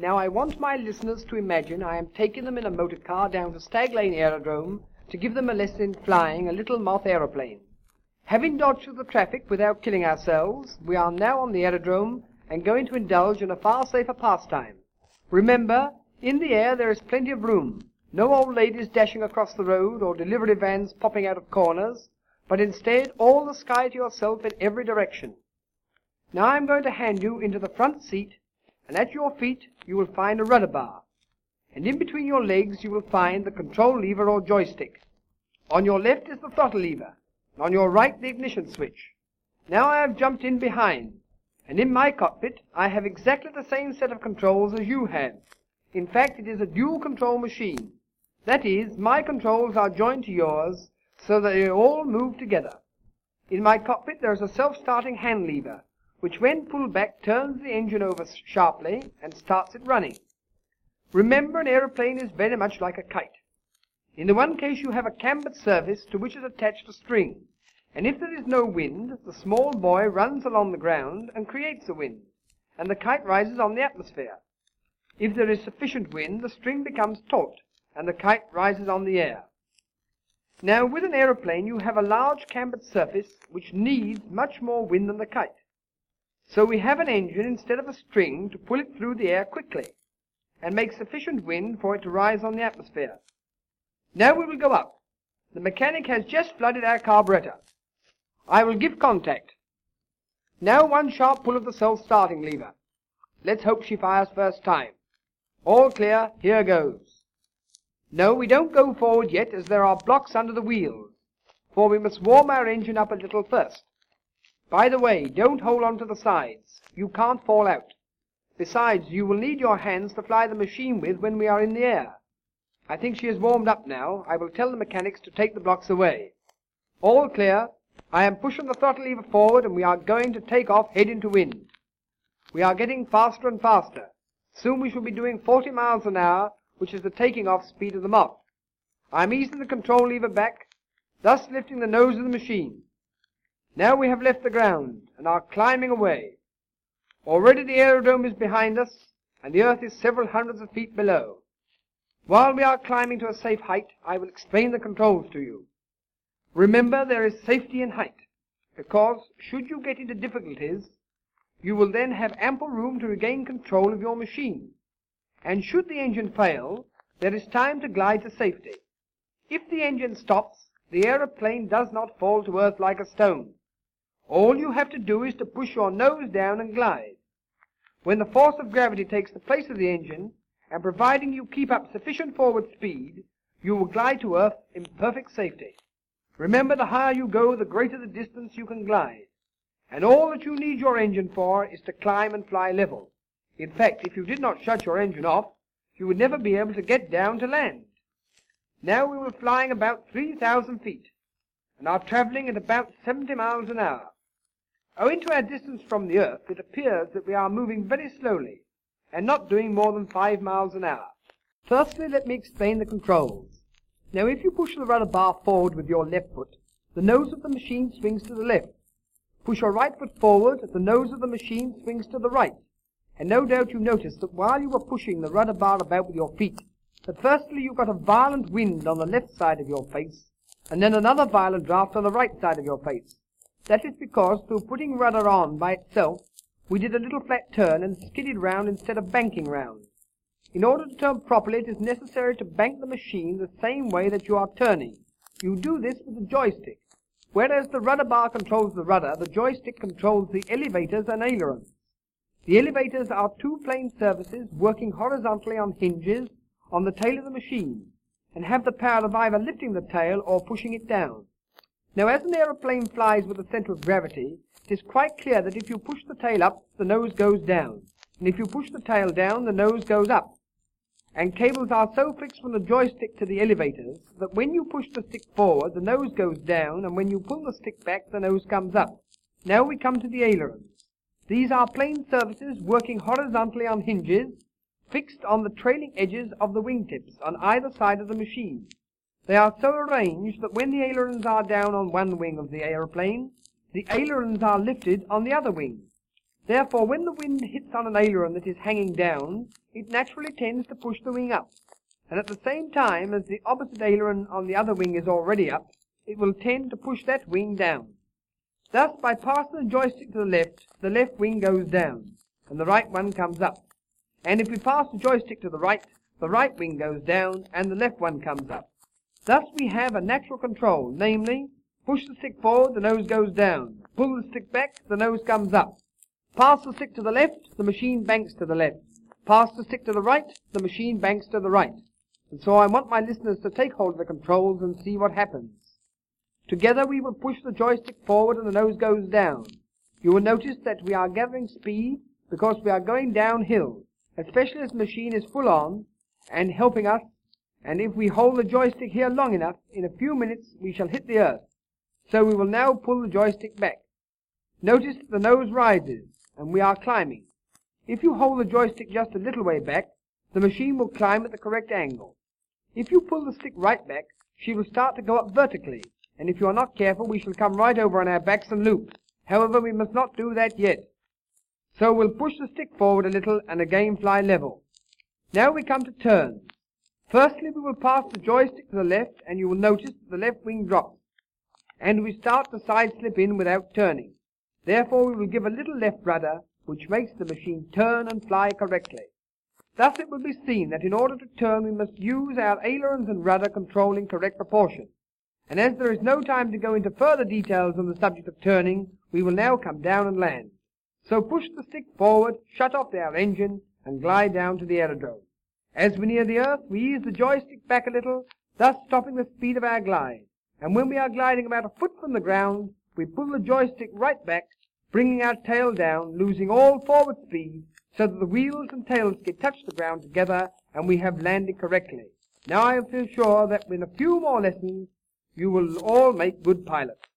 Now I want my listeners to imagine I am taking them in a motor car down to Stag Lane Aerodrome to give them a lesson in flying a little moth aeroplane. Having dodged through the traffic without killing ourselves, we are now on the aerodrome and going to indulge in a far safer pastime. Remember, in the air there is plenty of room. No old ladies dashing across the road or delivery vans popping out of corners, but instead all the sky to yourself in every direction. Now I am going to hand you into the front seat, and at your feet you will find a rudder bar, and in between your legs you will find the control lever or joystick. On your left is the throttle lever, and on your right the ignition switch. Now I have jumped in behind, and in my cockpit I have exactly the same set of controls as you have. In fact, it is a dual control machine. That is, my controls are joined to yours so that they all move together. In my cockpit there is a self-starting hand lever, which when pulled back turns the engine over sharply and starts it running. Remember, an aeroplane is very much like a kite. In the one case you have a cambered surface to which is attached a string, and if there is no wind, the small boy runs along the ground and creates a wind, and the kite rises on the atmosphere. If there is sufficient wind, the string becomes taut, and the kite rises on the air. Now, with an aeroplane, you have a large cambered surface which needs much more wind than the kite. So we have an engine instead of a string to pull it through the air quickly, and make sufficient wind for it to rise on the atmosphere. Now we will go up. The mechanic has just flooded our carburetor. I will give contact. Now one sharp pull of the self-starting lever. Let's hope she fires first time. All clear, here goes. No, we don't go forward yet as there are blocks under the wheels, for we must warm our engine up a little first. By the way, don't hold on to the sides. You can't fall out. Besides, you will need your hands to fly the machine with when we are in the air. I think she is warmed up now. I will tell the mechanics to take the blocks away. All clear. I am pushing the throttle lever forward and we are going to take off head into wind. We are getting faster and faster. Soon we shall be doing 40 miles an hour, which is the taking off speed of the Moth. I am easing the control lever back, thus lifting the nose of the machine. Now we have left the ground and are climbing away. Already the aerodrome is behind us, and the earth is several hundreds of feet below. While we are climbing to a safe height, I will explain the controls to you. Remember, there is safety in height, because should you get into difficulties, you will then have ample room to regain control of your machine. And should the engine fail, there is time to glide to safety. If the engine stops, the aeroplane does not fall to earth like a stone. All you have to do is to push your nose down and glide. When the force of gravity takes the place of the engine, and providing you keep up sufficient forward speed, you will glide to earth in perfect safety. Remember, the higher you go, the greater the distance you can glide. And all that you need your engine for is to climb and fly level. In fact, if you did not shut your engine off, you would never be able to get down to land. Now we were flying about 3,000 feet, and are traveling at about 70 miles an hour. Owing to our distance from the earth, it appears that we are moving very slowly, and not doing more than 5 miles an hour. Firstly, let me explain the controls. Now if you push the rudder bar forward with your left foot, the nose of the machine swings to the left. Push your right foot forward, the nose of the machine swings to the right. And no doubt you noticed that while you were pushing the rudder bar about with your feet, that firstly you got a violent wind on the left side of your face, and then another violent draft on the right side of your face. That is because through putting rudder on by itself, we did a little flat turn and skidded round instead of banking round. In order to turn properly, it is necessary to bank the machine the same way that you are turning. You do this with the joystick. Whereas the rudder bar controls the rudder, the joystick controls the elevators and ailerons. The elevators are two plane surfaces working horizontally on hinges on the tail of the machine, and have the power of either lifting the tail or pushing it down. Now as an aeroplane flies with a center of gravity, it is quite clear that if you push the tail up, the nose goes down, and if you push the tail down, the nose goes up and cables are so fixed from the joystick to the elevators that when you push the stick forward, the nose goes down, and when you pull the stick back, the nose comes up. Now we come to the ailerons. These are plane surfaces working horizontally on hinges, fixed on the trailing edges of the wingtips on either side of the machine. They are so arranged that when the ailerons are down on one wing of the aeroplane, the ailerons are lifted on the other wing. Therefore, when the wind hits on an aileron that is hanging down, it naturally tends to push the wing up, and at the same time as the opposite aileron on the other wing is already up, it will tend to push that wing down. Thus, by passing the joystick to the left, the left wing goes down, and the right one comes up. And if we pass the joystick to the right, the right wing goes down, and the left one comes up. Thus we have a natural control, namely, push the stick forward, the nose goes down. Pull the stick back, the nose comes up. Pass the stick to the left, the machine banks to the left. Pass the stick to the right, the machine banks to the right. And so I want my listeners to take hold of the controls and see what happens. Together we will push the joystick forward and the nose goes down. You will notice that we are gathering speed because we are going downhill, especially as the machine is full on and helping us. And if we hold the joystick here long enough, in a few minutes we shall hit the earth. So we will now pull the joystick back. Notice that the nose rises and we are climbing. If you hold the joystick just a little way back, the machine will climb at the correct angle. If you pull the stick right back, she will start to go up vertically, and if you are not careful, we shall come right over on our backs and loop. However, we must not do that yet. So we'll push the stick forward a little and again fly level. Now we come to turns. Firstly, we will pass the joystick to the left, and you will notice that the left wing drops. And we start to side slip in without turning. Therefore, we will give a little left rudder, which makes the machine turn and fly correctly. Thus it will be seen that in order to turn we must use our ailerons and rudder control in correct proportion. And as there is no time to go into further details on the subject of turning, we will now come down and land. So push the stick forward, shut off our engine, and glide down to the aerodrome. As we near the earth, we ease the joystick back a little, thus stopping the speed of our glide. And when we are gliding about a foot from the ground, we pull the joystick right back, bringing our tail down, losing all forward speed, so that the wheels and tailskid touch the ground together, and we have landed correctly. Now I feel sure that with a few more lessons, you will all make good pilots.